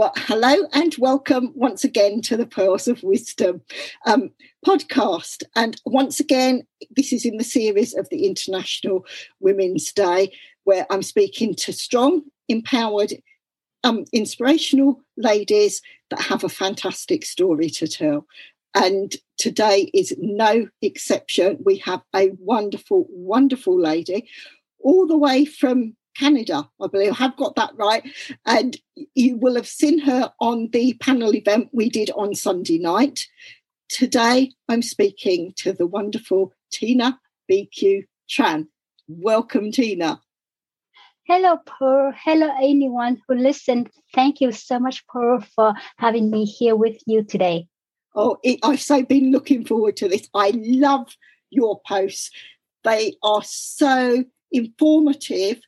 Well, hello and welcome once again to the Pearls of Wisdom um, podcast. And once again, this is in the series of the International Women's Day, where I'm speaking to strong, empowered, um, inspirational ladies that have a fantastic story to tell. And today is no exception. We have a wonderful, wonderful lady all the way from Canada, I believe. I have got that right. And you will have seen her on the panel event we did on Sunday night. Today, I'm speaking to the wonderful Tina BQ Tran. Welcome, Tina. Hello, Pearl. Hello, anyone who listened. Thank you so much, Pearl, for having me here with you today. Oh, it, I've so been looking forward to this. I love your posts. They are so informative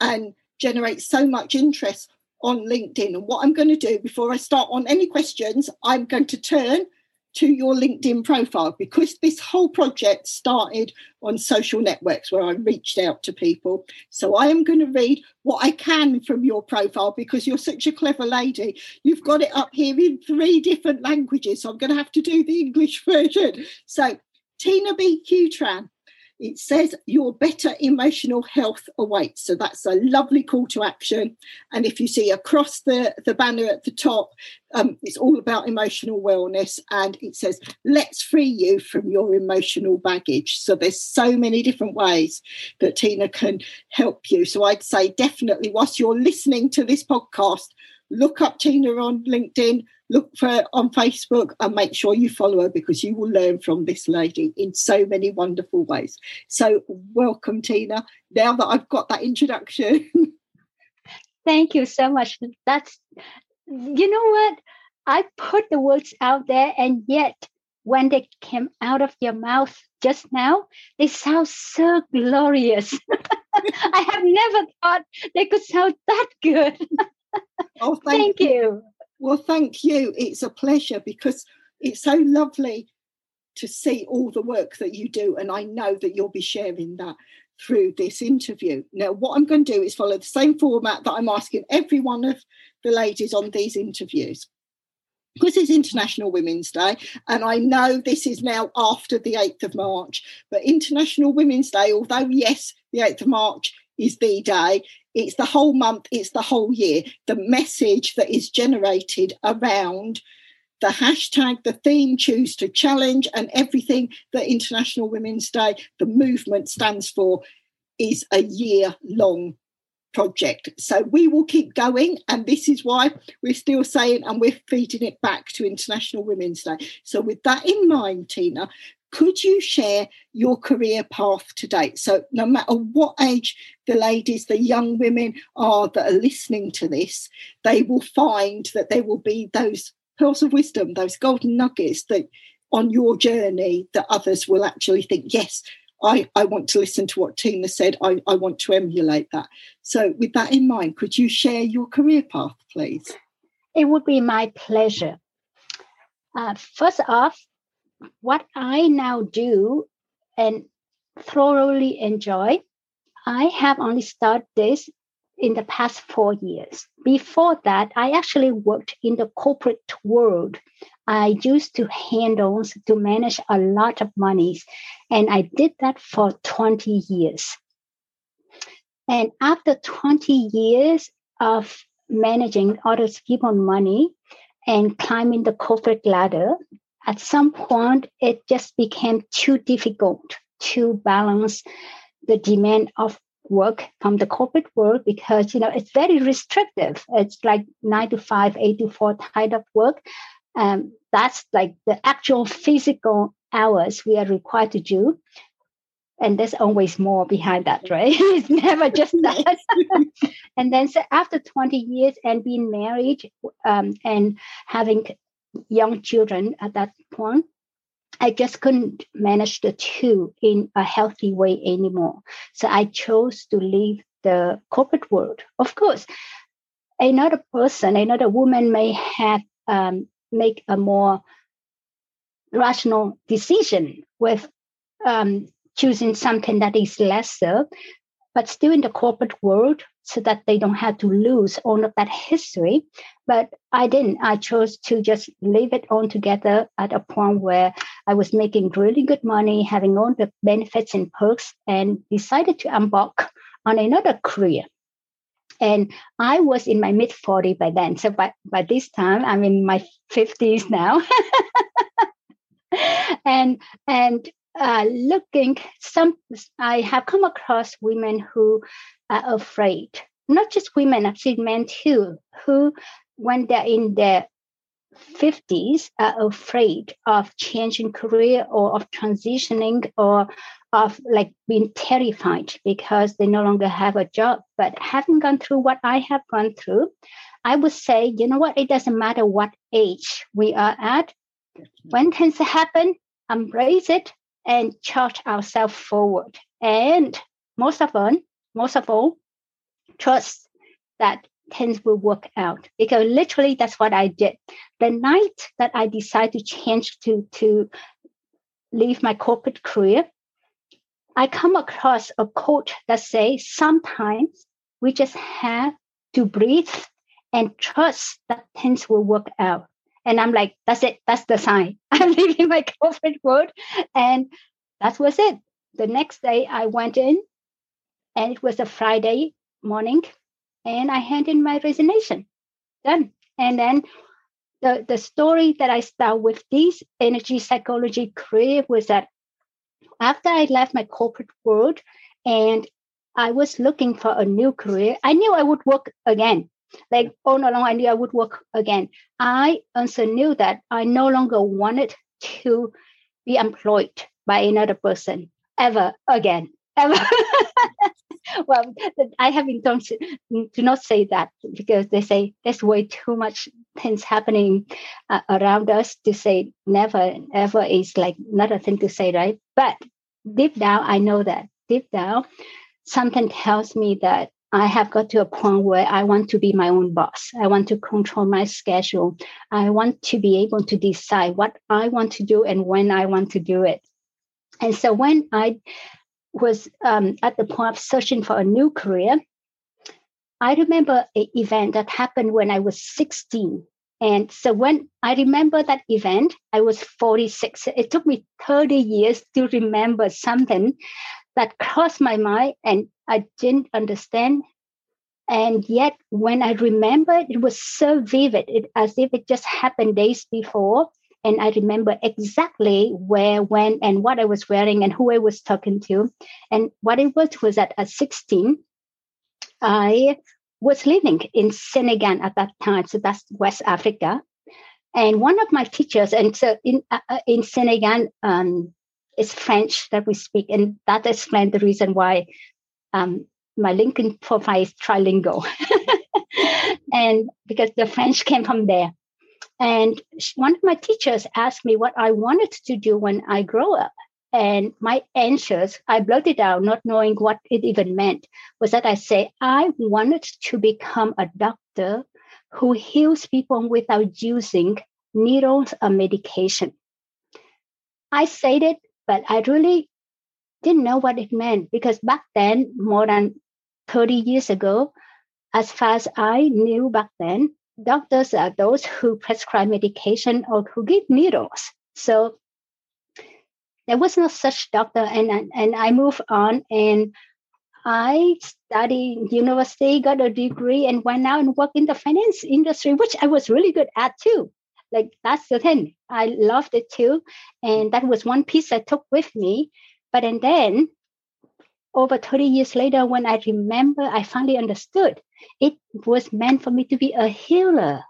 and generate so much interest on LinkedIn. And what I'm going to do before I start on any questions, I'm going to turn to your LinkedIn profile because this whole project started on social networks where I reached out to people. So I am going to read what I can from your profile because you're such a clever lady. You've got it up here in three different languages. So I'm going to have to do the English version. So Tina B. Qtran it says your better emotional health awaits. So that's a lovely call to action. And if you see across the, the banner at the top, um, it's all about emotional wellness. And it says, let's free you from your emotional baggage. So there's so many different ways that Tina can help you. So I'd say definitely, whilst you're listening to this podcast, look up Tina on LinkedIn, look for on Facebook, and make sure you follow her because you will learn from this lady in so many wonderful ways. So, welcome, Tina. Now that I've got that introduction. Thank you so much. That's, you know what? I put the words out there, and yet when they came out of your mouth just now, they sound so glorious. I have never thought they could sound that good. Oh, thank, thank you. Well, thank you. It's a pleasure because it's so lovely to see all the work that you do. And I know that you'll be sharing that through this interview. Now, what I'm going to do is follow the same format that I'm asking every one of the ladies on these interviews. Because it's International Women's Day, and I know this is now after the 8th of March, but International Women's Day, although, yes, the 8th of March is the day, it's the whole month, it's the whole year. The message that is generated around the hashtag, the theme, choose to challenge, and everything that International Women's Day, the movement stands for, is a year long project. So we will keep going, and this is why we're still saying and we're feeding it back to International Women's Day. So, with that in mind, Tina, could you share your career path to date? So, no matter what age the ladies, the young women are that are listening to this, they will find that there will be those pearls of wisdom, those golden nuggets that on your journey that others will actually think, yes, I, I want to listen to what Tina said. I, I want to emulate that. So, with that in mind, could you share your career path, please? It would be my pleasure. Uh, first off, what I now do and thoroughly enjoy, I have only started this in the past four years. Before that, I actually worked in the corporate world. I used to handle, to manage a lot of monies, and I did that for 20 years. And after 20 years of managing other people's money and climbing the corporate ladder, at some point it just became too difficult to balance the demand of work from the corporate world because you know it's very restrictive. It's like nine to five eight to four type of work. Um, that's like the actual physical hours we are required to do. And there's always more behind that, right? it's never just that. and then so after 20 years and being married um, and having young children at that point, I just couldn't manage the two in a healthy way anymore. So I chose to leave the corporate world. Of course, another person, another woman may have um, make a more rational decision with um, choosing something that is lesser, but still in the corporate world so that they don't have to lose all of that history. But I didn't. I chose to just leave it all together at a point where I was making really good money, having all the benefits and perks, and decided to embark on another career. And I was in my mid 40 by then. So by, by this time, I'm in my 50s now. and and uh, looking some i have come across women who are afraid. Not just women i've seen men too who when they're in their 50s are afraid of changing career or of transitioning or of like being terrified because they no longer have a job. But having gone through what i have gone through i would say you know what? It doesn't matter what age we are at. When things happen embrace it and charge ourselves forward. And most of all, most of all, trust that things will work out. Because literally that's what I did. The night that I decided to change to to leave my corporate career, I come across a quote that says sometimes we just have to breathe and trust that things will work out. And I'm like, that's it. That's the sign. I'm leaving my corporate world. And that was it. The next day I went in and it was a Friday morning and I handed in my resignation. Done. And then the, the story that I start with this energy psychology career was that after I left my corporate world and I was looking for a new career, I knew I would work again. Like all along, I knew I would work again. I also knew that I no longer wanted to be employed by another person ever again. Ever. well, I have been told to, to, not say that because they say there's way too much things happening uh, around us to say never, ever is like not a thing to say, right? But deep down, I know that deep down, something tells me that I have got to a point where I want to be my own boss. I want to control my schedule. I want to be able to decide what I want to do and when I want to do it. And so when I was um, at the point of searching for a new career, I remember an event that happened when I was 16. And so when I remember that event, I was 46. It took me 30 years to remember something that crossed my mind and I didn't understand. And yet, when I remembered, it was so vivid, it, as if it just happened days before. And I remember exactly where, when, and what I was wearing and who I was talking to. And what it was was that at 16, I was living in Senegal at that time. So that's West Africa. And one of my teachers, and so in uh, uh in Senegal, um, it's French that we speak, and that explains the reason why um, my LinkedIn profile is trilingual, and because the French came from there. And one of my teachers asked me what I wanted to do when I grow up. And my answers, I blurted out, not knowing what it even meant, was that I say, I wanted to become a doctor who heals people without using needles or medication. I said it, but I really didn't know what it meant because back then, more than 30 years ago, as far as I knew back then, doctors are those who prescribe medication or who give needles. So there was no such doctor, and and I moved on and I studied university, got a degree, and went out and worked in the finance industry, which I was really good at too. Like that's the thing. I loved it too. And that was one piece I took with me. But and then over 30 years later, when I remember, I finally understood it was meant for me to be a healer,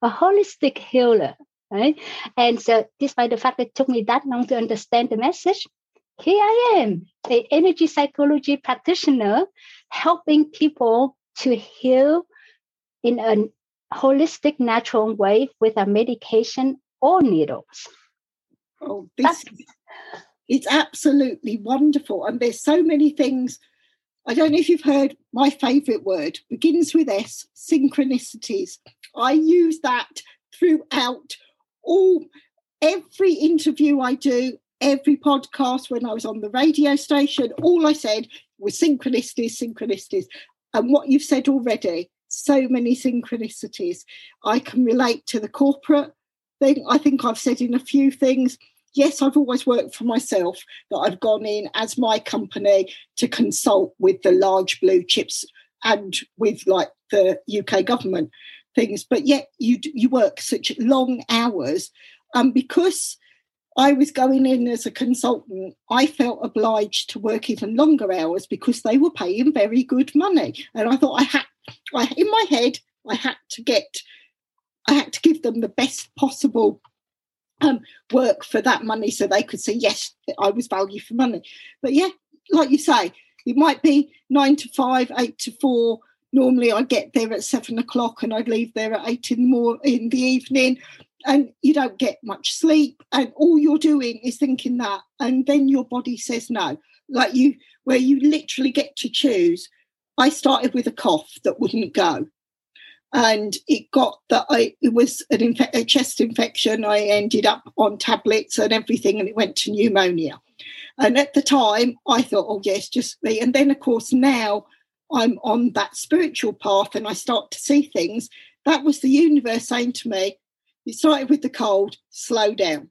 a holistic healer. Right. And so despite the fact that it took me that long to understand the message, here I am, an energy psychology practitioner, helping people to heal in a holistic, natural way with a medication or needles. Oh, this it's absolutely wonderful. And there's so many things. I don't know if you've heard my favorite word begins with S synchronicities. I use that throughout all every interview I do, every podcast when I was on the radio station, all I said was synchronicities, synchronicities. And what you've said already, so many synchronicities. I can relate to the corporate thing. I think I've said in a few things. Yes, I've always worked for myself, but I've gone in as my company to consult with the large blue chips and with like the UK government things. But yet you you work such long hours, and um, because I was going in as a consultant, I felt obliged to work even longer hours because they were paying very good money. And I thought I had, I, in my head, I had to get, I had to give them the best possible um, work for that money so they could say, yes, I was value for money. But yeah, like you say, it might be nine to five, eight to four. Normally, I get there at seven o'clock and I'd leave there at eight in the, more, in the evening and you don't get much sleep and all you're doing is thinking that and then your body says no like you where you literally get to choose i started with a cough that wouldn't go and it got that I, it was an a chest infection. I ended up on tablets and everything and it went to pneumonia. And at the time i thought oh yes just me. And then of course now i'm on that spiritual path and i start to see things. That was the universe saying to me it started with the cold, slow down.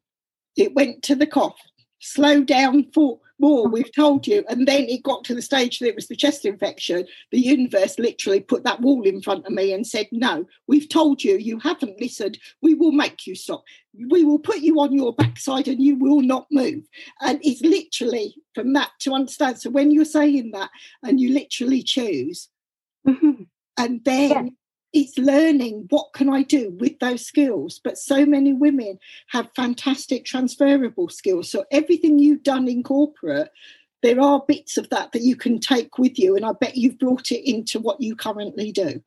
It went to the cough, slow down for more, we've told you. And then it got to the stage that it was the chest infection. The universe literally put that wall in front of me and said, No, we've told you, you haven't listened. We will make you stop. We will put you on your backside and you will not move. And it's literally from that to understand. So when you're saying that and you literally choose, mm-hmm. and then yeah it's learning what can I do with those skills. But so many women have fantastic transferable skills. So everything you've done in corporate, there are bits of that that you can take with you. And I bet you've brought it into what you currently do.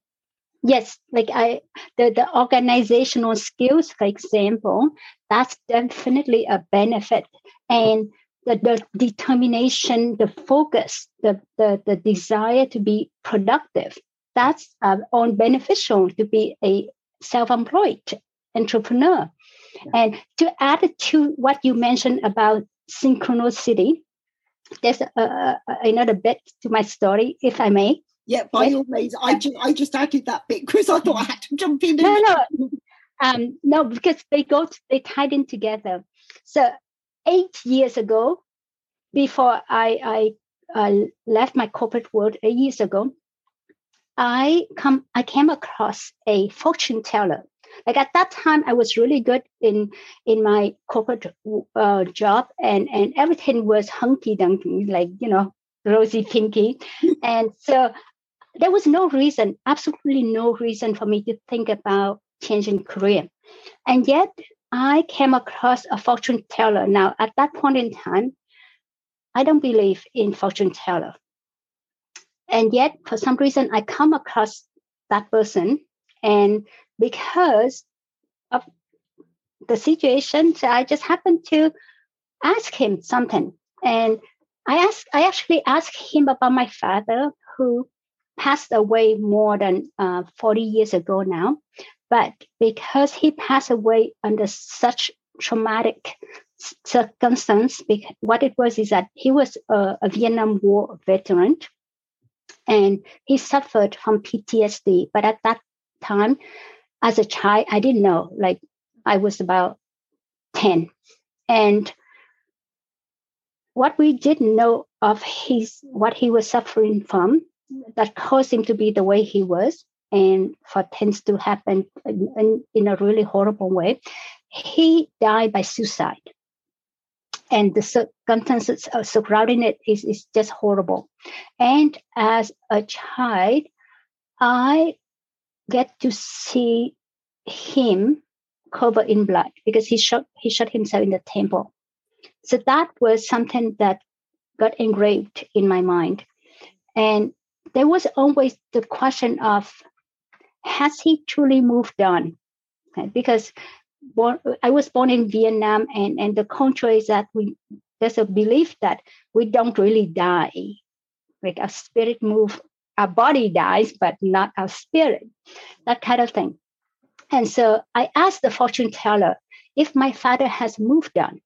Yes, like I the, the organizational skills, for example, that's definitely a benefit. And the, the determination, the focus, the, the, the desire to be productive that's uh, on beneficial to be a self-employed entrepreneur. Yeah. And to add to what you mentioned about synchronicity, there's a, a, another bit to my story, if I may. Yeah, by all means. I just, I just added that bit because I thought I had to jump in. No, no, um, no, because they go, to, they tied in together. So eight years ago, before I, I uh, left my corporate world eight years ago, I come I came across a fortune teller. Like at that time, I was really good in in my corporate uh, job, and and everything was hunky dunky, like you know, rosy pinky, and so there was no reason, absolutely no reason for me to think about changing career, and yet I came across a fortune teller. Now at that point in time, I don't believe in fortune teller and yet for some reason i come across that person. And because of the situation so i just happened to ask him something. And i asked i actually asked him about my father who passed away more than uh, 40 years ago now. But because he passed away under such traumatic circumstance what it was is that he was a, a vietnam war veteran and he suffered from PTSD. But at that time, as a child, I didn't know. Like I was about 10. And what we didn't know of his what he was suffering from that caused him to be the way he was and for things to happen in, in, in a really horrible way he died by suicide and the circumstances uh, surrounding it is, is just horrible. And as a child, I get to see him covered in blood because he shot he shot himself in the temple. So that was something that got engraved in my mind. And there was always the question of has he truly moved on? Okay, because born, I was born in Vietnam, and, and the culture is that we there's a belief that we don't really die. Like our spirit move, our body dies, but not our spirit, that kind of thing. And so I asked the fortune teller if my father has moved on.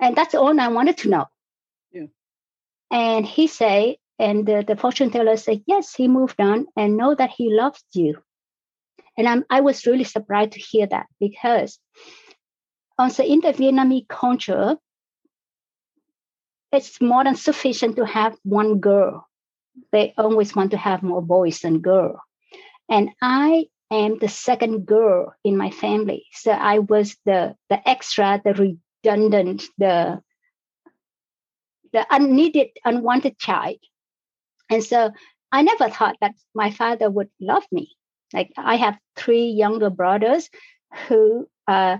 And that's all I wanted to know. Yeah. And he said, and the, the fortune teller said, yes, he moved on and know that he loves you. And I'm, I was really surprised to hear that because also in the Vietnamese culture, it's more than sufficient to have one girl. They always want to have more boys than girl. And I am the second girl in my family. So I was the the extra, the redundant, the the unneeded, unwanted child. And so I never thought that my father would love me. Like I have three younger brothers who, uh,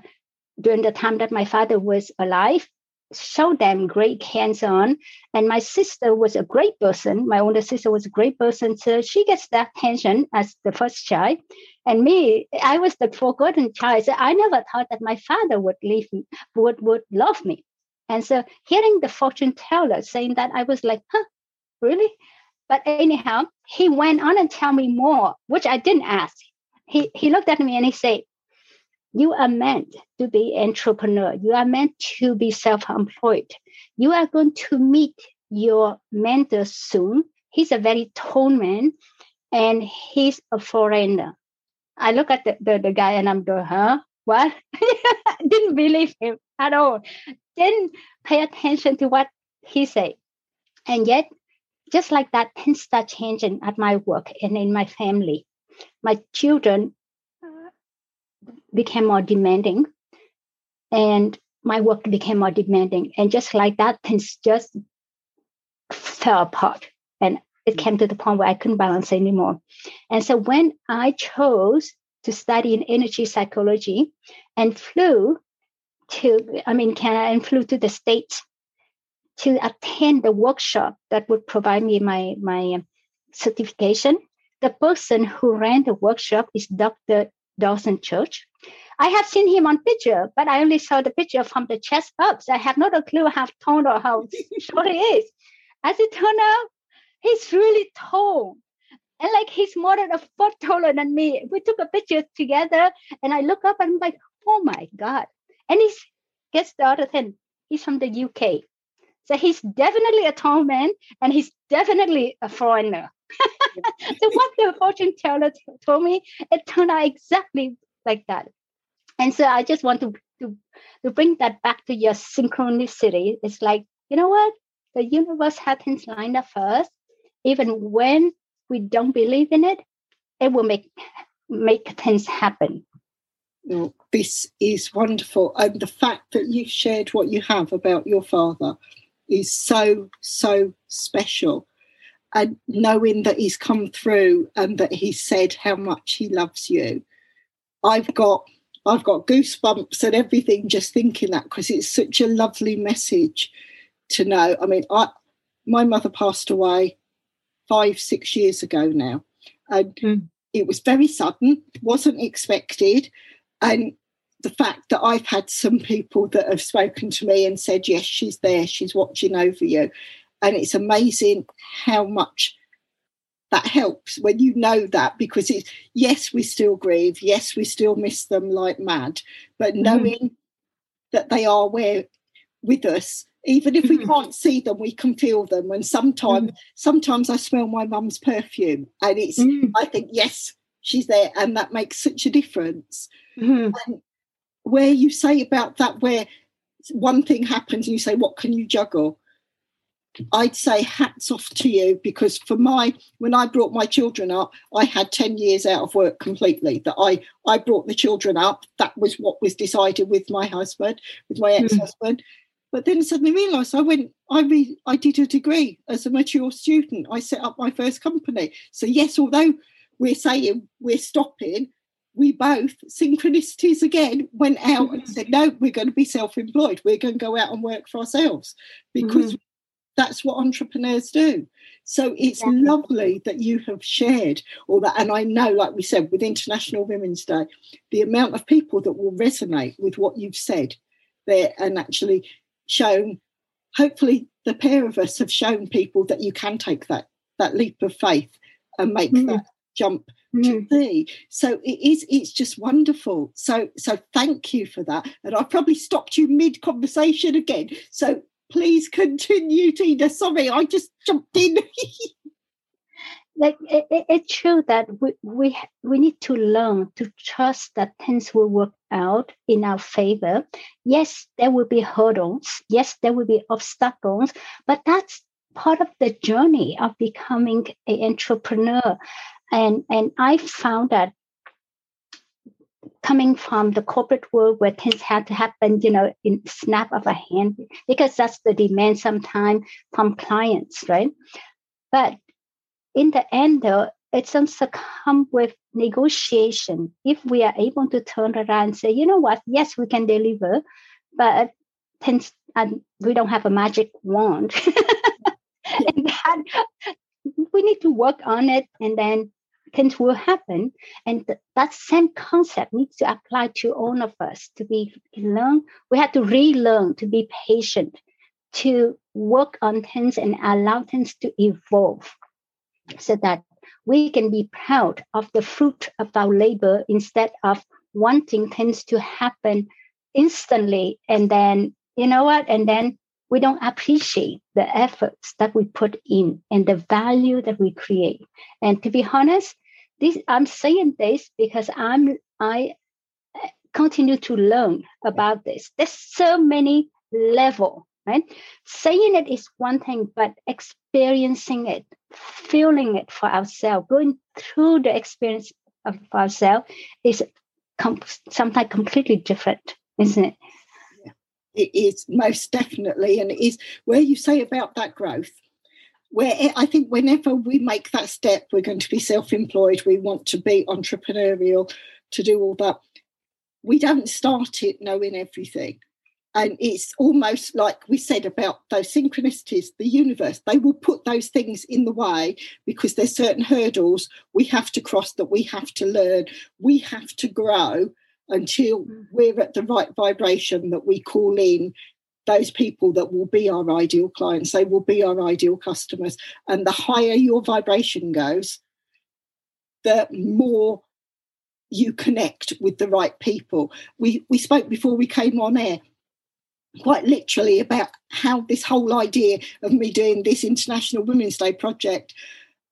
during the time that my father was alive, showed them great hands-on. And my sister was a great person. My older sister was a great person, so she gets that attention as the first child. And me, I was the forgotten child. So I never thought that my father would leave me, would would love me. And so hearing the fortune teller saying that, I was like, huh, really? But anyhow, he went on and tell me more, which I didn't ask. He he looked at me and he said, You are meant to be entrepreneur. You are meant to be self-employed. You are going to meet your mentor soon. He's a very tall man and he's a foreigner. I look at the, the, the guy and I'm going, huh? What? didn't believe him at all. Didn't pay attention to what he said. And yet just like that, things start changing at my work and in my family. My children uh, became more demanding, and my work became more demanding. And just like that, things just fell apart. And it came to the point where I couldn't balance anymore. And so when I chose to study in energy psychology and flew to, I mean, Canada and flew to the States to attend the workshop that would provide me my, my certification. The person who ran the workshop is Dr. Dawson Church. I have seen him on picture, but I only saw the picture from the chest up. So I have not a clue how tall or how short he is. As it turned out, he's really tall. And like he's more than a foot taller than me. We took a picture together and I look up and I'm like, oh my God. And he's gets the other thing. He's from the UK. So he's definitely a tall man and he's definitely a foreigner. so what the fortune teller told me, it turned out exactly like that. And so I just want to, to, to bring that back to your synchronicity. It's like, you know what? The universe had things lined up first. Even when we don't believe in it, it will make make things happen. Oh, this is wonderful. And the fact that you shared what you have about your father is so, so special. And knowing that he's come through and that he said how much he loves you, I've got I've got goosebumps and everything just thinking that because it's such a lovely message to know. I mean, I my mother passed away five, six years ago now. And mm. it was very sudden, wasn't expected. And the fact that I've had some people that have spoken to me and said, yes, she's there, she's watching over you. And it's amazing how much that helps when you know that because it's yes, we still grieve, yes, we still miss them like mad, but mm-hmm. knowing mm. that they are where with us, even if we mm-hmm. can't see them, we can feel them. And sometimes, mm. sometimes I smell my mum's perfume, and it's mm. I think yes, she's there, and that makes such a difference. Mm-hmm. And where you say about that, where one thing happens and you say, What can you juggle? I'd say hats off to you because for my when I brought my children up, I had 10 years out of work completely. That I I brought the children up. That was what was decided with my husband, with my hmm. ex-husband. Mm. But then suddenly realised I went, I re, I did a degree as a mature student. I set up my first company. So yes, although we're saying we're stopping, we both, synchronicities again, went out and said, no, we're going to be self employed. We're going to go out and work for ourselves because mm-hmm. that's what entrepreneurs do. So it's lovely that you have shared all that. And I know, like we said, with International Women's Day, the amount of people that will resonate with what you've said there and actually shown, hopefully, the pair of us have shown people that you can take that that leap of faith and make mm. that jump mm. to be. So it is it's just wonderful. So so thank you for that. And I've probably stopped you mid conversation again. So please continue, Tina. Sorry, I just jumped in. like it, it's true that we, we we need to learn to trust that things will work out in our favor. Yes, there will be hurdles. Yes, there will be obstacles, but that's part of the journey of becoming an entrepreneur. And and I found that coming from the corporate world where things had to happen, you know, in snap of a hand, because that's the demand sometimes from clients, right? But in the end, though, it's also come with negotiation. If we are able to turn around and say, you know what, yes, we can deliver, but things, and we don't have a magic wand. and that, we need to work on it and then things will happen. And th- that same concept needs to apply to all of us to be learn. We have to relearn to be patient, to work on things and allow things to evolve so that we can be proud of the fruit of our labor instead of wanting things to happen instantly and then you know what and then we don't appreciate the efforts that we put in and the value that we create. And to be honest, this I'm saying this because I'm I uh, continue to learn about this. There's so many level, right? Saying it is one thing, but experiencing it, feeling it for ourselves, going through the experience of ourselves is com- sometimes completely different, isn't it? it is most definitely, and it is where you say about that growth. Where I think whenever we make that step, we're going to be self-employed. We want to be entrepreneurial, to do all that. We don't start it knowing everything, and it's almost like we said about those synchronicities. The universe they will put those things in the way because there's certain hurdles we have to cross that we have to learn. We have to grow until mm. we're at the right vibration that we call in those people that will be our ideal clients, they will be our ideal customers. And the higher your vibration goes, the more you connect with the right people. We we spoke before we came on air quite literally about how this whole idea of me doing this International Women's Day project.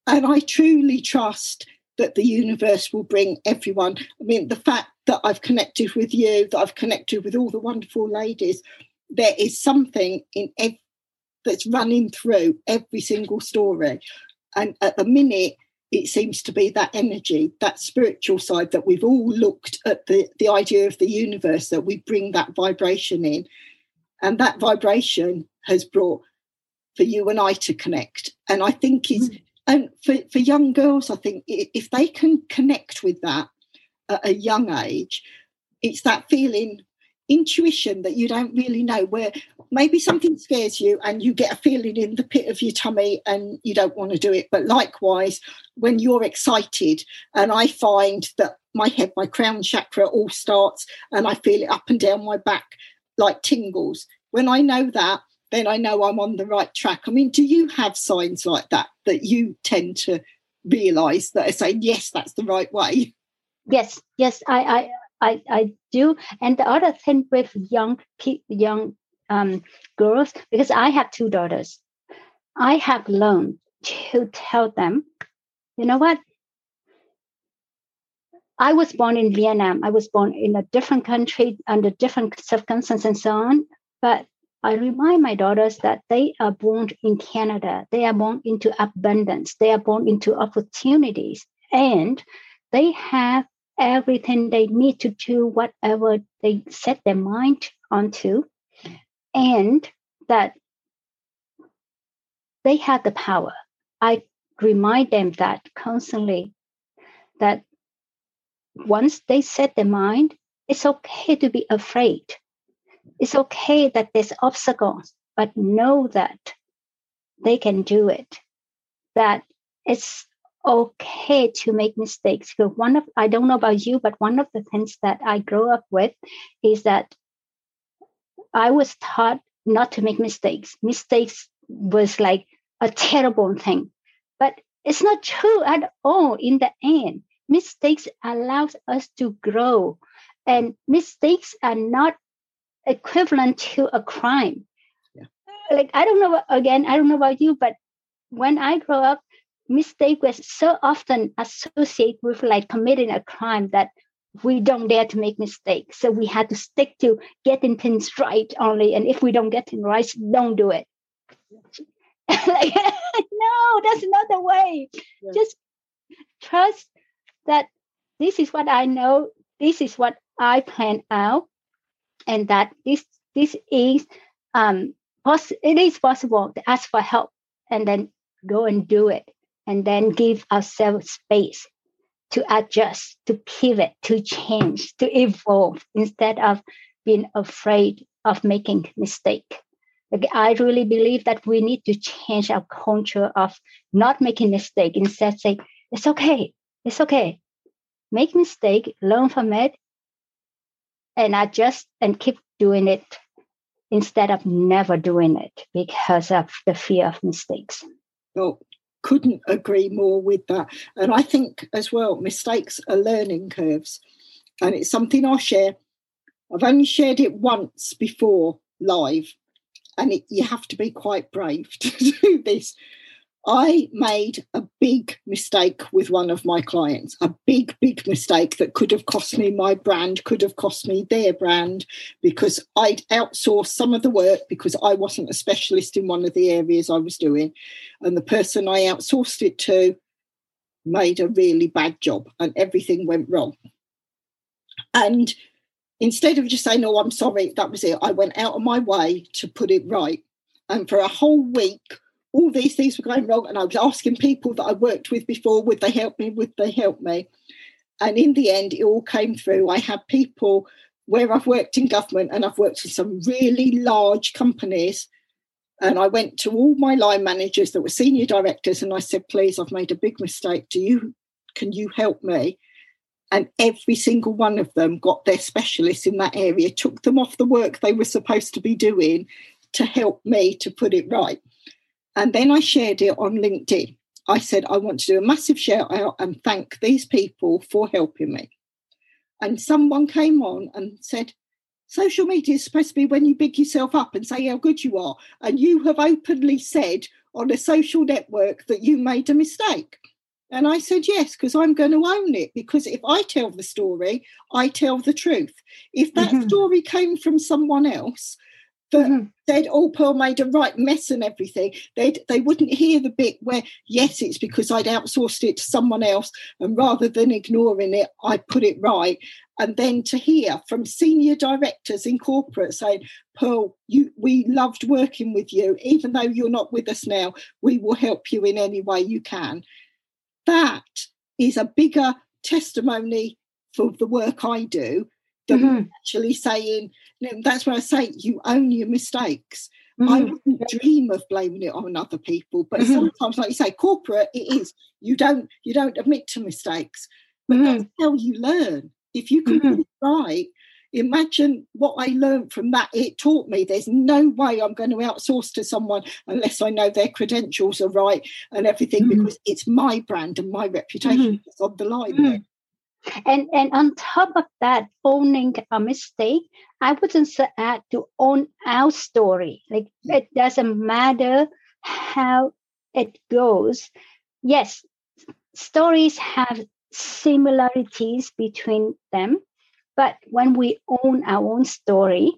And I truly trust that the universe will bring everyone. I mean, the fact that I've connected with you, that I've connected with all the wonderful ladies, there is something in ev- that's running through every single story. And at the minute, it seems to be that energy, that spiritual side that we've all looked at the, the idea of the universe, that we bring that vibration in. And that vibration has brought for you and I to connect. And I think is mm. and for, for young girls, I think if they can connect with that at a young age, it's that feeling, intuition that you don't really know where maybe something scares you and you get a feeling in the pit of your tummy and you don't want to do it. But likewise, when you're excited, and I find that my head, my crown chakra all starts and I feel it up and down my back like tingles. When I know that, then I know I'm on the right track. I mean, do you have signs like that that you tend to realize that are saying, yes, that's the right way? Yes, yes, I, I, I, I do. And the other thing with young young um, girls, because I have two daughters, I have learned to tell them, you know what? I was born in Vietnam. I was born in a different country under different circumstances and so on. But I remind my daughters that they are born in Canada. They are born into abundance. They are born into opportunities. And they have everything they need to do whatever they set their mind onto. And that they have the power. I remind them that constantly that once they set their mind it's okay to be afraid. It's okay that there's obstacles but know that they can do it. That it's okay to make mistakes. Because one of I don't know about you, but one of the things that I grew up with is that I was taught not to make mistakes. Mistakes was like a terrible thing. But it's not true at all in the end. Mistakes allows us to grow. And mistakes are not equivalent to a crime. Yeah. Like I don't know again, I don't know about you, but when I grow up, mistake was so often associated with like committing a crime that we don't dare to make mistakes. So we had to stick to getting things right only. And if we don't get things right, don't do it. like, no, that's not the way. Yeah. Just trust that this is what I know, this is what I plan out, and that this this is um poss- it is possible to ask for help and then go and do it and then give ourselves space to adjust, to pivot, to change, to evolve instead of being afraid of making mistake. Like I really believe that we need to change our culture of not making mistake. Instead, say it's okay, it's okay. Make mistake, learn from it, and adjust and keep doing it instead of never doing it because of the fear of mistakes. Oh, couldn't agree more with that. And I think as well, mistakes are learning curves. And it's something I share. I've only shared it once before live, and it, you have to be quite brave to do this. I made a big mistake with one of my clients, a big, big mistake that could have cost me my brand, could have cost me their brand because I'd outsourced some of the work because I wasn't a specialist in one of the areas I was doing. And the person I outsourced it to made a really bad job and everything went wrong. And instead of just saying, Oh, I'm sorry, that was it, I went out of my way to put it right. And for a whole week, all these things were going wrong. And I was asking people that I worked with before, would they help me? Would they help me? And in the end, it all came through. I had people where I've worked in government and I've worked in some really large companies. And I went to all my line managers that were senior directors and I said, please, I've made a big mistake. Do you can you help me? And every single one of them got their specialists in that area, took them off the work they were supposed to be doing to help me to put it right. And then I shared it on LinkedIn. I said, I want to do a massive shout out and thank these people for helping me. And someone came on and said, Social media is supposed to be when you big yourself up and say how good you are. And you have openly said on a social network that you made a mistake. And I said, yes, because I'm going to own it. Because if I tell the story, I tell the truth. If that mm-hmm. story came from someone else, that mm-hmm. said, "Oh, Pearl made a right mess and everything." They they wouldn't hear the bit where, yes, it's because I'd outsourced it to someone else, and rather than ignoring it, I put it right. And then to hear from senior directors in corporate saying, "Pearl, you we loved working with you, even though you're not with us now. We will help you in any way you can." That is a bigger testimony for the work I do than mm-hmm. actually saying that's why I say you own your mistakes. Mm-hmm. I wouldn't dream of blaming it on other people, but mm-hmm. sometimes, like you say, corporate it is. You don't you don't admit to mistakes, but that's mm-hmm. how you learn. If you can mm-hmm. right, imagine what I learned from that. It taught me there's no way I'm going to outsource to someone unless I know their credentials are right and everything mm-hmm. because it's my brand and my reputation mm-hmm. on the line. And and on top of that, owning a mistake, I wouldn't add to own our story. Like hmm. it doesn't matter how it goes. Yes, stories have similarities between them, but when we own our own story,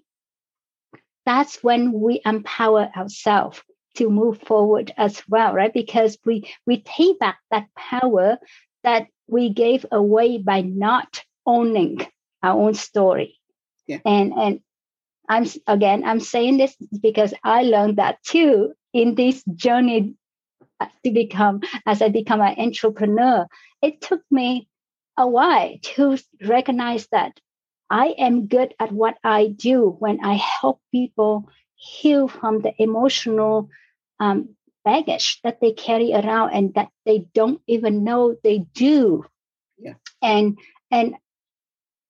that's when we empower ourselves to move forward as well, right? Because we we take back that power that we gave away by not owning our own story. Yeah. And and I'm again I'm saying this because I learned that too in this journey to become as I become an entrepreneur. It took me a while to recognize that I am good at what I do when I help people heal from the emotional um, baggage that they carry around and that they don't even know they do. Yeah. And and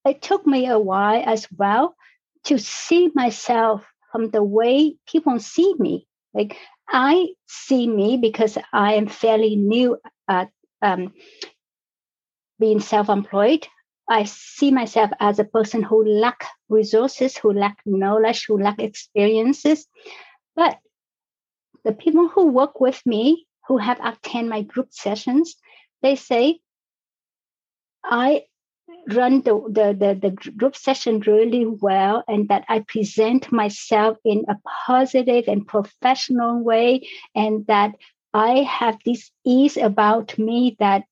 it took me a while as well to see myself from the way people see me. Like I see me because I am fairly new at um, being self-employed. I see myself as a person who lack resources, who lack knowledge, who lack experiences. But the people who work with me, who have attended my group sessions, they say, I run the, the, the, the, group session really well and that I present myself in a positive and professional way and that I have this ease about me that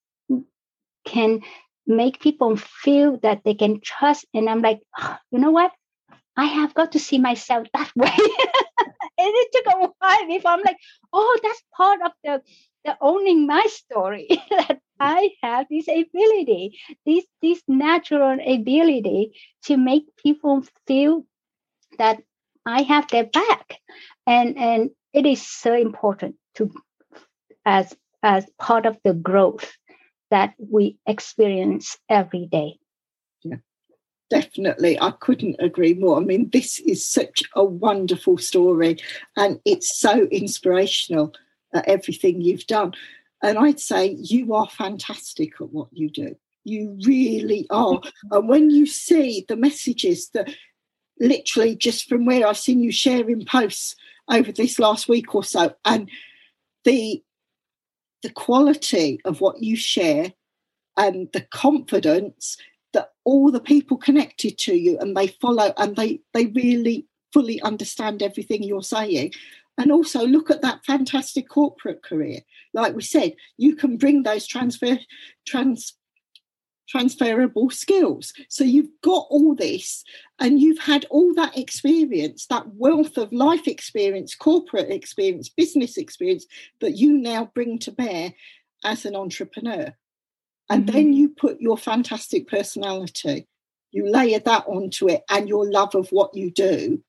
can make people feel that they can trust. And I'm like, oh, you know what? I have got to see myself that way. And it took a while before I'm like, oh, that's part of the the owning my story that I have this ability, this this natural ability to make people feel that I have their back. And and it is so important to as as part of the growth that we experience every day. Definitely. I couldn't agree more. I mean, this is such a wonderful story and it's so inspirational at everything you've done. And I'd say you are fantastic at what you do. You really are. And when you see the messages that literally just from where I've seen you sharing posts over this last week or so, and the the quality of what you share and the confidence that all the people connected to you and they follow and they they really fully understand everything you're saying. And also look at that fantastic corporate career. Like we said you can bring those transfer trans transferable skills. So you've got all this and you've had all that experience that wealth of life experience corporate experience business experience that you now bring to bear as an entrepreneur and mm-hmm. then you put your fantastic personality you layer that onto it and your love of what you do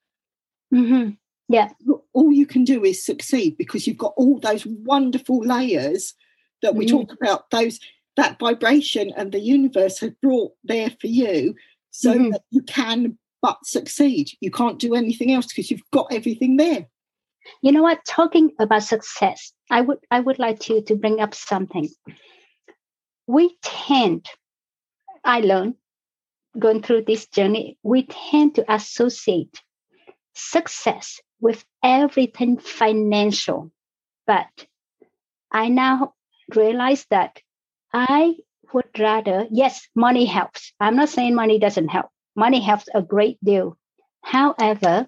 mm-hmm. yeah all you can do is succeed because you've got all those wonderful layers that we mm-hmm. talk about those that vibration and the universe has brought there for you so mm-hmm. that you can but succeed. You can't do anything else because you've got everything there. You know what? Talking about success, I would I would like to to bring up something. We tend, I learned going through this journey, we tend to associate success with everything financial. But I now realize that I would rather, yes, money helps. I'm not saying money doesn't help. Money helps a great deal. However,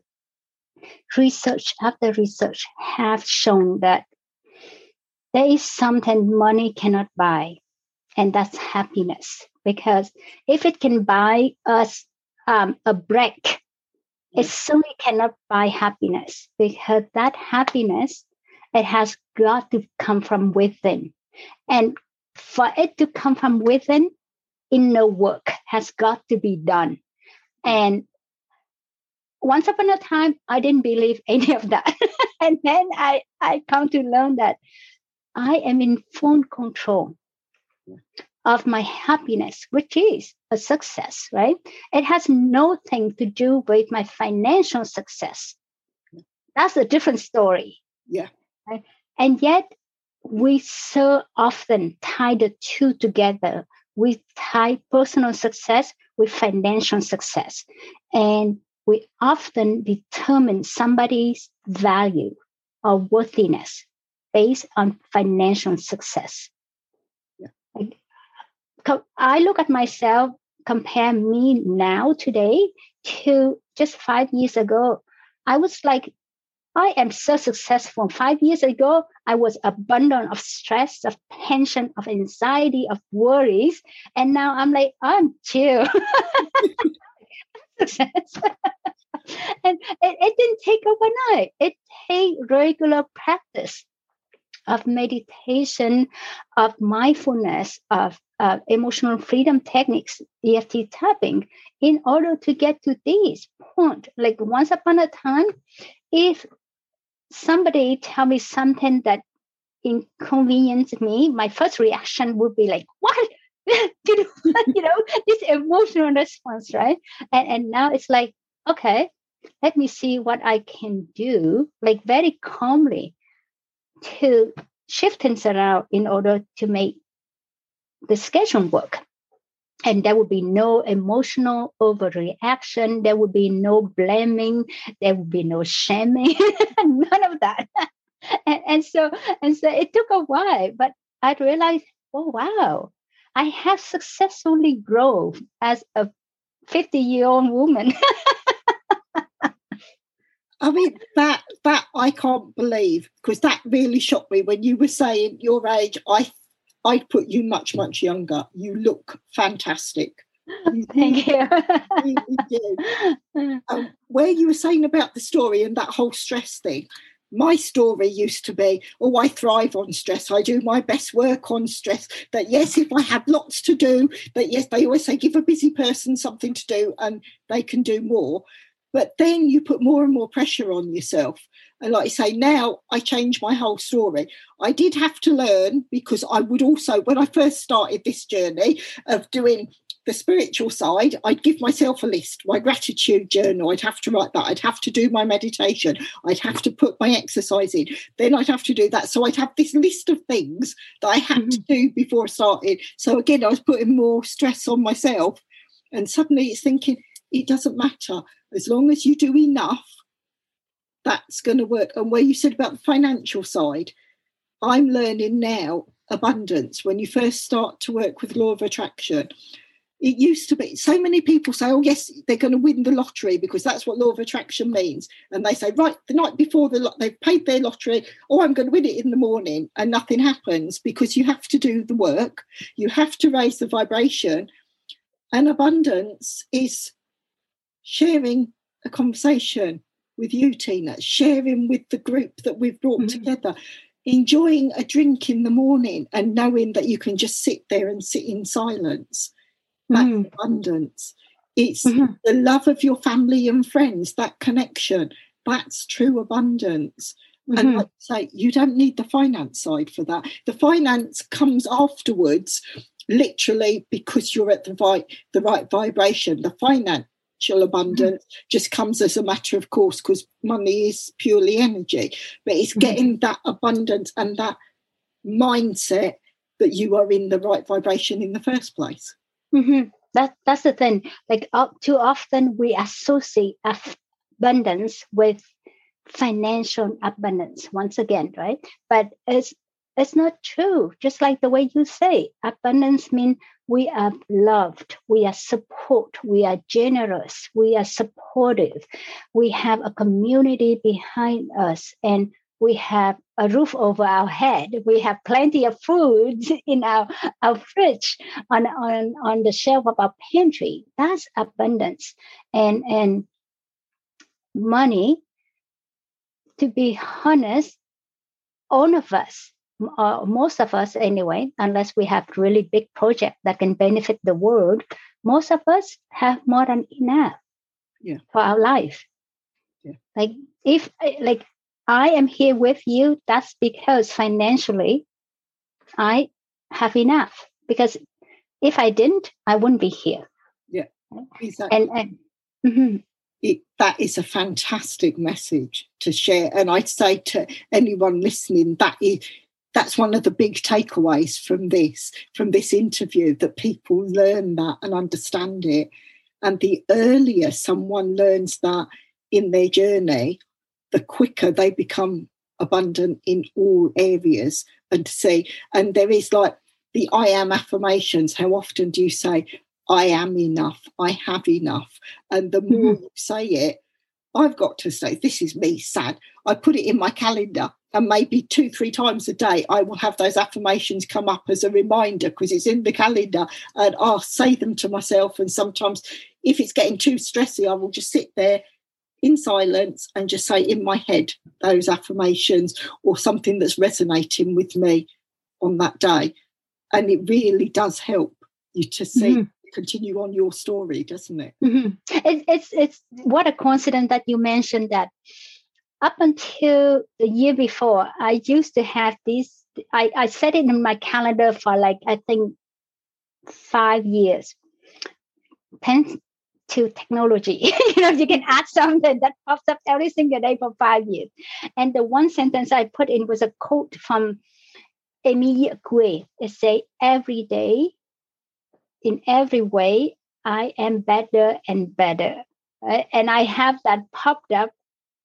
research after research have shown that there is something money cannot buy, and that's happiness. Because if it can buy us um, a break, it certainly cannot buy happiness because that happiness it has got to come from within and for it to come from within, inner work has got to be done. And once upon a time, I didn't believe any of that. and then I, I come to learn that I am in full control of my happiness, which is a success, right? It has nothing to do with my financial success. That's a different story. Yeah. Right? And yet, we so often tie the two together. We tie personal success with financial success. And we often determine somebody's value or worthiness based on financial success. I look at myself, compare me now today to just five years ago. I was like I am so successful. Five years ago, I was abundant of stress, of tension, of anxiety, of worries. And now I'm like, I'm chill. And it, it didn't take overnight. It take regular practice of meditation, of mindfulness, of uh, emotional freedom techniques, EFT tapping, in order to get to this point. Like once upon a time, if somebody tell me something that inconvenience me, my first reaction would be like, what? you know, this emotional response, right? And and now it's like, okay, let me see what I can do, like very calmly to shift things around in order to make the schedule work. And there would be no emotional overreaction. There would be no blaming. There would be no shaming. None of that. and, and so and so it took a while, but I realized, oh wow, I have successfully grown as a 50 year old woman. I mean that that I can't believe because that really shocked me when you were saying your age. I I put you much much younger. You look fantastic. Thank you. you um, where you were saying about the story and that whole stress thing, my story used to be, oh, I thrive on stress. I do my best work on stress. That, yes, if I have lots to do, that, yes, they always say give a busy person something to do and they can do more. But then you put more and more pressure on yourself. And like I say, now I change my whole story. I did have to learn because I would also, when I first started this journey of doing the spiritual side, I'd give myself a list, my gratitude journal. I'd have to write that. I'd have to do my meditation. I'd have to put my exercise in. Then I'd have to do that. So I'd have this list of things that I had mm-hmm. to do before I started. So again, I was putting more stress on myself. And suddenly it's thinking, it doesn't matter. As long as you do enough, that's going to work. And where you said about the financial side, I'm learning now abundance when you first start to work with law of attraction it used to be so many people say, oh, yes, they're going to win the lottery because that's what law of attraction means. And they say, right, the night before the lot, they've paid their lottery, oh, I'm going to win it in the morning. And nothing happens because you have to do the work, you have to raise the vibration. And abundance is sharing a conversation with you, Tina, sharing with the group that we've brought mm-hmm. together enjoying a drink in the morning and knowing that you can just sit there and sit in silence that mm. abundance. It's mm-hmm. the love of your family and friends, that connection. That's true abundance. Mm-hmm. And like I say, you don't need the finance side for that. The finance comes afterwards, literally because you're at the right the right vibration. The financial abundance just comes as a matter of course because money is purely energy. But it's mm-hmm. getting that abundance and that mindset that you are in the right vibration in the first place. Mm-hmm. That that's the thing. Like uh, too often we associate abundance with financial abundance once again, right? But it's it's not true. Just like the way you say, abundance means we are loved, we are support, we are generous, we are supportive, we have a community behind us, and we have a roof over our head. We have plenty of food in our, our fridge on, on, on the shelf of our pantry. That's abundance. And and money to be honest all of us uh, most of us anyway unless we have really big project that can benefit the world most of us have more than enough yeah. for our life yeah. like if like I am here with you, that's because financially I have enough. Because if I didn't, I wouldn't be here. Yeah, exactly. And, and mm-hmm. it, that is a fantastic message to share. And I'd say to anyone listening, that is that's one of the big takeaways from this from this interview that people learn that and understand it. And the earlier someone learns that in their journey the quicker they become abundant in all areas. And to say and there is like the i am affirmations. How often do you say i am enough i have enough? And the more mm-hmm. you say it i've got to say this is me sad. I put it in my calendar and maybe two three times a day i will have those affirmations come up as a reminder because it's in the calendar and i'll say them to myself and sometimes if it's getting too stressy i will just sit there in silence and just say in my head those affirmations or something that's resonating with me on that day. And it really does help you to see. Mm-hmm. Continue on your story, doesn't it? Mm-hmm. it? It's it's what a coincidence that you mentioned that up until the year before, I used to have this I, I set it in my calendar for like I think five years. Thanks to technology, you know, you can add something that pops up every single day for five years. And the one sentence I put in was a quote from Emile Coué. It say, "Every day, in every way, I am better and better." Right? And I have that popped up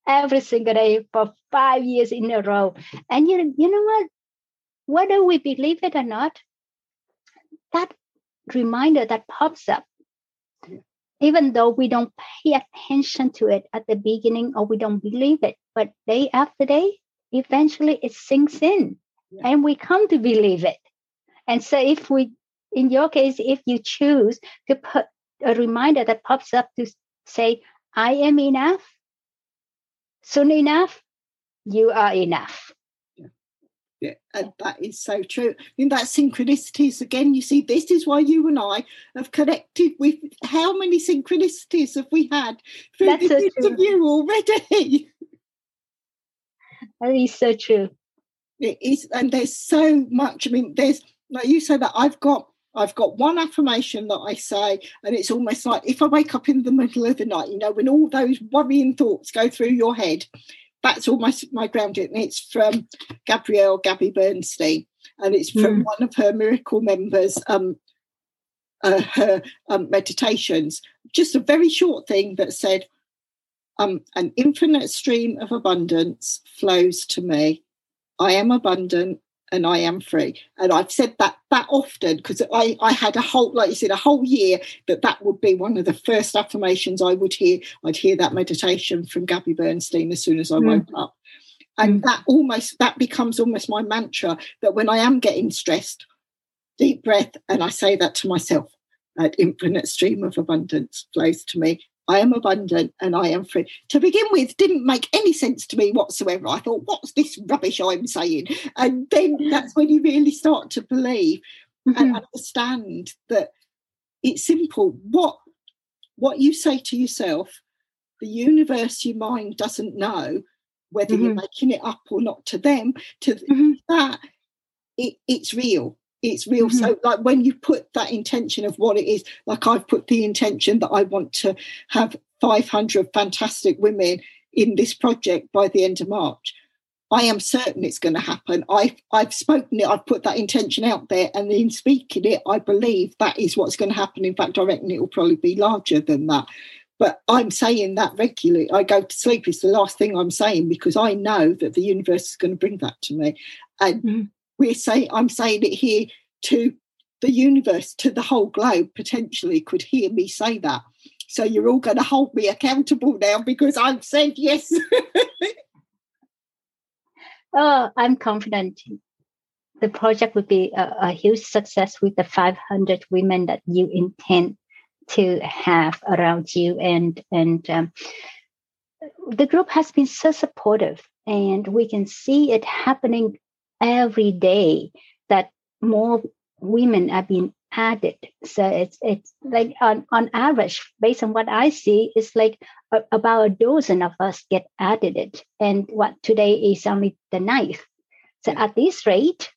every single day for five years in a row. And you, you know what? Whether we believe it or not, that reminder that pops up, even though we don't pay attention to it at the beginning or we don't believe it, but day after day, eventually it sinks in yeah. and we come to believe it. And so, if we, in your case, if you choose to put a reminder that pops up to say, I am enough, soon enough, you are enough. Yeah, and that is so true. I mean, that synchronicities again. You see, this is why you and I have connected with. How many synchronicities have we had through That's this so interview true. already? That is so true. It is, and there's so much. I mean, there's like you say that I've got I've got one affirmation that I say, and it's almost like if I wake up in the middle of the night, you know, when all those worrying thoughts go through your head, that's almost my grounding. And it's from Gabrielle Gabby Bernstein, and it's from mm. one of her miracle members. Um, uh, her um, meditations, just a very short thing that said, um, "An infinite stream of abundance flows to me. I am abundant and I am free. And I've said that that often because I, I had a whole, like you said, a whole year that that would be one of the first affirmations I would hear. I'd hear that meditation from Gabby Bernstein as soon as I mm. woke up. And mm. that almost, that becomes almost my mantra that when I am getting stressed, deep breath, and I say that to myself, that infinite stream of abundance flows to me I am abundant and I am free. To begin with, didn't make any sense to me whatsoever. I thought, what's this rubbish I'm saying? And then that's when you really start to believe mm-hmm. and understand that it's simple. What what you say to yourself, the universe, your mind doesn't know whether mm-hmm. you're making it up or not to them. To mm-hmm. that, it, it's real it's real mm-hmm. so like when you put that intention of what it is like i've put the intention that i want to have 500 fantastic women in this project by the end of march i am certain it's going to happen i've i've spoken it i've put that intention out there and in speaking it i believe that is what's going to happen in fact i reckon it will probably be larger than that but I'm saying that regularly. I go to sleep, it's the last thing I'm saying because I know that the universe is going to bring that to me. And mm-hmm we're saying I'm saying it here to the universe, to the whole globe, potentially could hear me say that. So you're all going to hold me accountable now because I've said yes. oh, I'm confident the project would be a, a, huge success with the 500 women that you intend to have around you and and um, the group has been so supportive and we can see it happening every day that more women are being added. So it's it's like on, on average, based on what I see, it's like a, about a dozen of us get added it. And what today is only the ninth. So at this rate,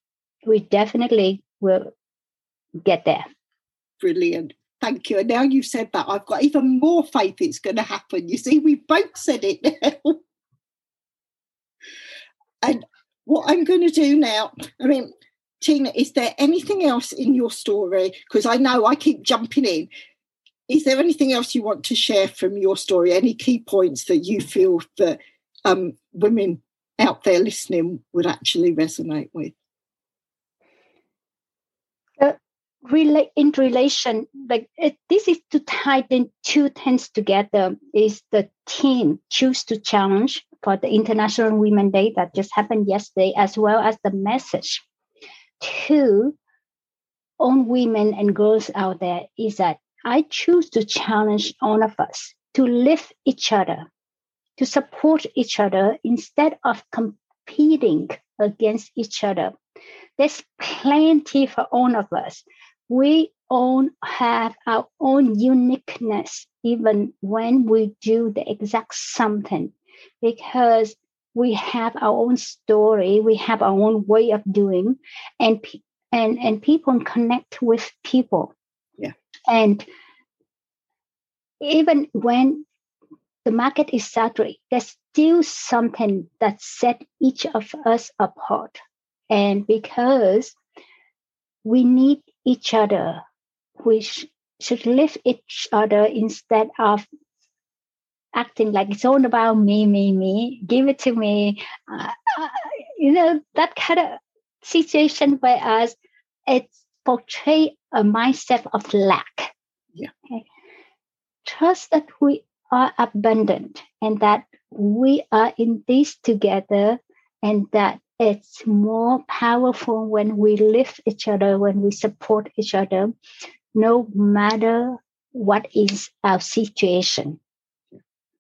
we definitely will get there. Brilliant. Thank you. And now you've said that, I've got even more faith it's going to happen. You see, we both said it now. and what I'm going to do now, I mean, Tina, is there anything else in your story? Because I know I keep jumping in. Is there anything else you want to share from your story? Any key points that you feel that um, women out there listening would actually resonate with? In relation, like it, this is to tie the two things together. Is the team choose to challenge for the International Women Day that just happened yesterday, as well as the message to all women and girls out there is that I choose to challenge all of us to lift each other, to support each other instead of competing against each other. There's plenty for all of us. We all have our own uniqueness, even when we do the exact something because we have our own story, we have our own way of doing, and and and people connect with people. Yeah. And even when the market is saturated, there's still something that set each of us apart. And because we need each other, we sh- should lift each other instead of acting like it's all about me, me, me. Give it to me. Uh, uh, you know that kind of situation where us it portray a mindset of lack. Yeah. Okay? Trust that we are abundant and that we are in this together and that it's more powerful when we lift each other, when we support each other, no matter what is our situation.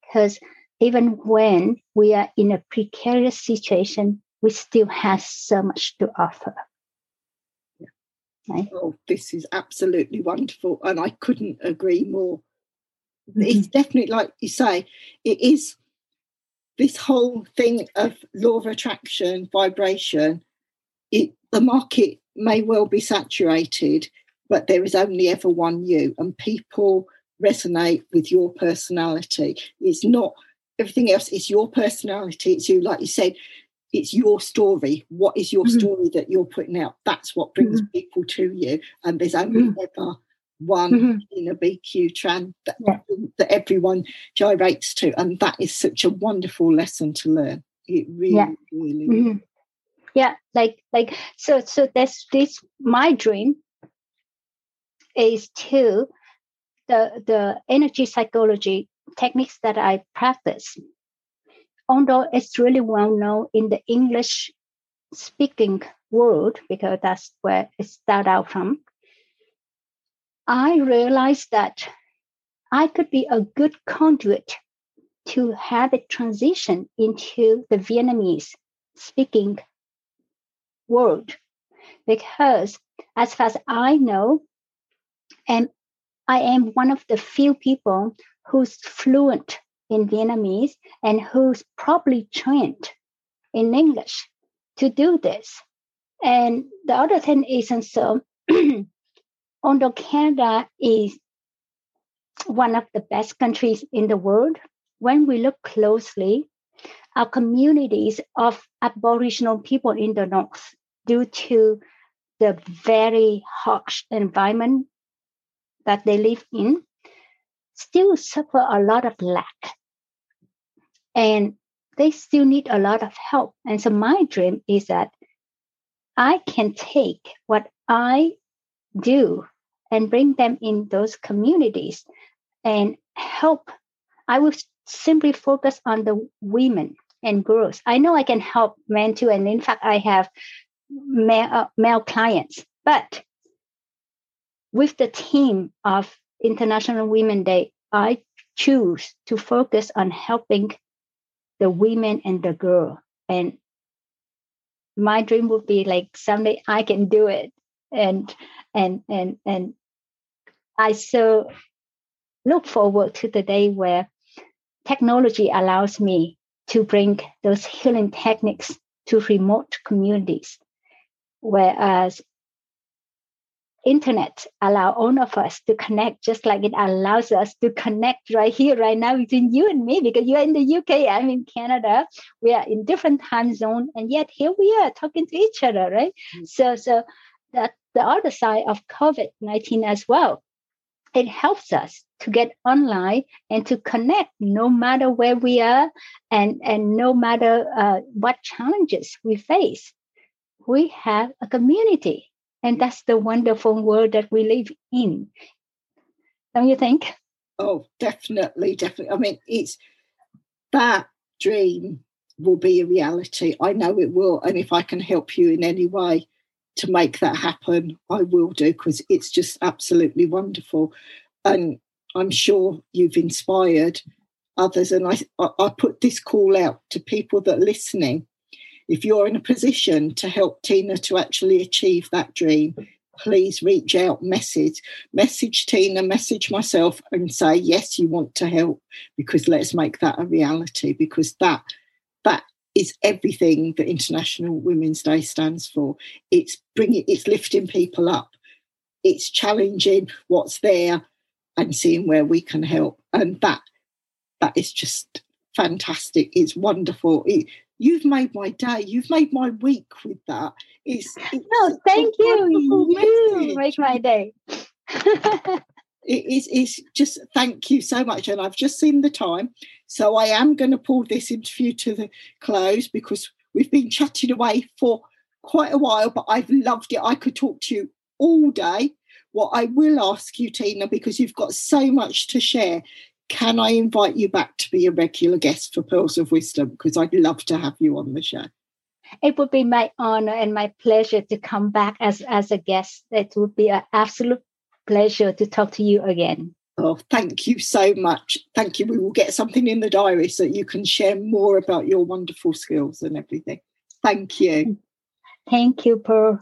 Because even when we are in a precarious situation, we still have so much to offer. Right? Oh, this is absolutely wonderful. And I couldn't agree more. Mm-hmm. It's definitely like you say, it is this whole thing of law of attraction, vibration. It, the market may well be saturated, but there is only ever one you, and people resonate with your personality. It's not everything else, it's your personality. It's you, like you said, it's your story. What is your mm-hmm. story that you're putting out? That's what brings mm-hmm. people to you. And there's only mm-hmm. ever one mm-hmm. in a BQ tran that, yeah. that everyone gyrates to. And that is such a wonderful lesson to learn. It really, yeah. really mm-hmm. Yeah, like like so so that's this my dream is to the the energy psychology techniques that I practice although it's really well known in the English speaking world, because that's where it started out from, I realized that I could be a good conduit to have it transition into the Vietnamese speaking world. Because as far as I know, and I am one of the few people who's fluent in Vietnamese and who's probably trained in English to do this. And the other thing is, so although Canada is one of the best countries in the world, when we look closely, our communities of Aboriginal people in the North, due to the very harsh environment that they live in, still suffer a lot of lack and they still need a lot of help. And so my dream is that I can take what I do and bring them in those communities and help. I will simply focus on the women and girls. I know I can help men too, and in fact, I have male, uh, male clients. But with the team of International Women Day, I choose to focus on helping the women and the girl. And my dream would be like someday I can do it. And and and and I so look forward to the day where technology allows me to bring those healing techniques to remote communities. Whereas internet allow all of us to connect just like it allows us to connect right here right now between you and me because you're in the uk i'm in canada we are in different time zone and yet here we are talking to each other right mm-hmm. so so that the other side of covid-19 as well it helps us to get online and to connect no matter where we are and and no matter uh, what challenges we face we have a community and that's the wonderful world that we live in. Don't you think? Oh, definitely, definitely. I mean, it's that dream will be a reality. I know it will. And if I can help you in any way to make that happen, I will do because it's just absolutely wonderful. And I'm sure you've inspired others. And I, I put this call out to people that are listening if you're in a position to help Tina to actually achieve that dream, please reach out, message, message Tina, message myself, and say yes, you want to help because let's make that a reality because that is everything that International Women's Day stands for. It's bringing, it's lifting people up, it's challenging what's there, and seeing where we can help. And that that is just fantastic. It's wonderful. It, you've made my day. You've made my week with that. It's, it's no, thank you. You make my day. it is it's just thank you so much and i've just seen the time. So i am going to pull this interview to the close because we've been chatting away for quite a while but i've loved it. I could talk to you all day. What i will ask you tina because you've got so much to share can i invite you back to be a regular guest for pearls of wisdom? Because i'd love to have you on the show. It would be my honor and my pleasure to come back as as a guest. It would be an absolute pleasure to talk to you again. Oh, thank you so much. Thank you. We will get something in the diary so you can share more about your wonderful skills and everything. Thank you. Thank you, Pearl.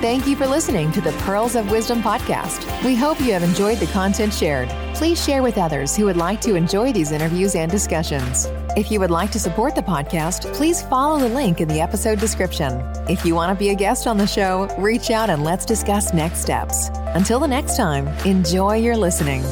Thank you for listening to the Pearls of Wisdom podcast. We hope you have enjoyed the content shared. Please share with others who would like to enjoy these interviews and discussions. If you would like to support the podcast, please follow the link in the episode description. If you want to be a guest on the show, reach out and let's discuss next steps. Until the next time, enjoy your listening.